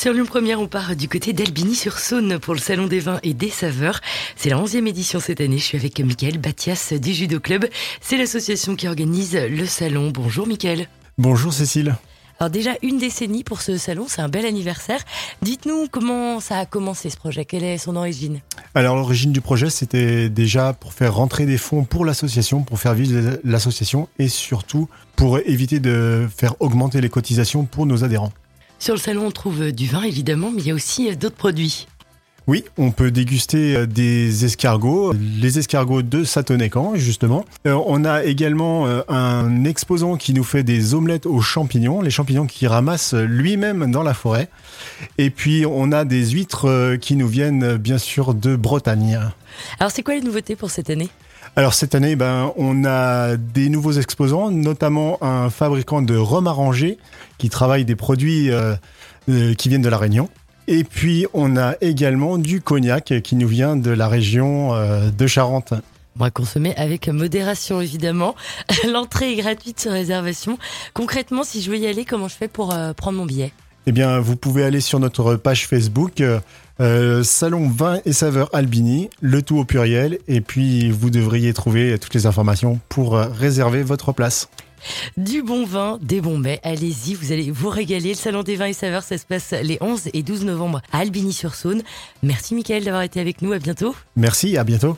Sur Lyon Première, on part du côté d'Albigny-sur-Saône pour le Salon des vins et des saveurs. C'est la 11e édition cette année. Je suis avec Mickaël Bathias du Judo Club. C'est l'association qui organise le salon. Bonjour Mickaël. Bonjour Cécile. Alors déjà une décennie pour ce salon, c'est un bel anniversaire. Dites-nous comment ça a commencé ce projet, quelle est son origine Alors l'origine du projet, c'était déjà pour faire rentrer des fonds pour l'association, pour faire vivre l'association et surtout pour éviter de faire augmenter les cotisations pour nos adhérents. Sur le salon, on trouve du vin évidemment, mais il y a aussi d'autres produits. Oui, on peut déguster euh, des escargots, les escargots de Satonécan justement. Euh, on a également euh, un exposant qui nous fait des omelettes aux champignons, les champignons qu'il ramasse lui-même dans la forêt. Et puis on a des huîtres qui nous viennent bien sûr de Bretagne. Alors c'est quoi les nouveautés pour cette année? Alors cette année, ben, on a des nouveaux exposants, notamment un fabricant de rhum arrangé qui travaille des produits euh, euh, qui viennent de la Réunion. Et puis on a également du cognac qui nous vient de la région euh, de Charente. On va consommer avec modération évidemment. L'entrée est gratuite sur réservation. Concrètement, si je veux y aller, comment je fais pour prendre mon billet? Eh bien, vous pouvez aller sur notre page Facebook, euh, Salon Vin et Saveurs Albini, le tout au pluriel, et puis vous devriez trouver toutes les informations pour euh, réserver votre place. Du bon vin, des bons mets, allez-y, vous allez vous régaler. Le Salon des vins et saveurs, ça se passe les 11 et 12 novembre à Albini-sur-Saône. Merci Mickaël d'avoir été avec nous, à bientôt. Merci, à bientôt.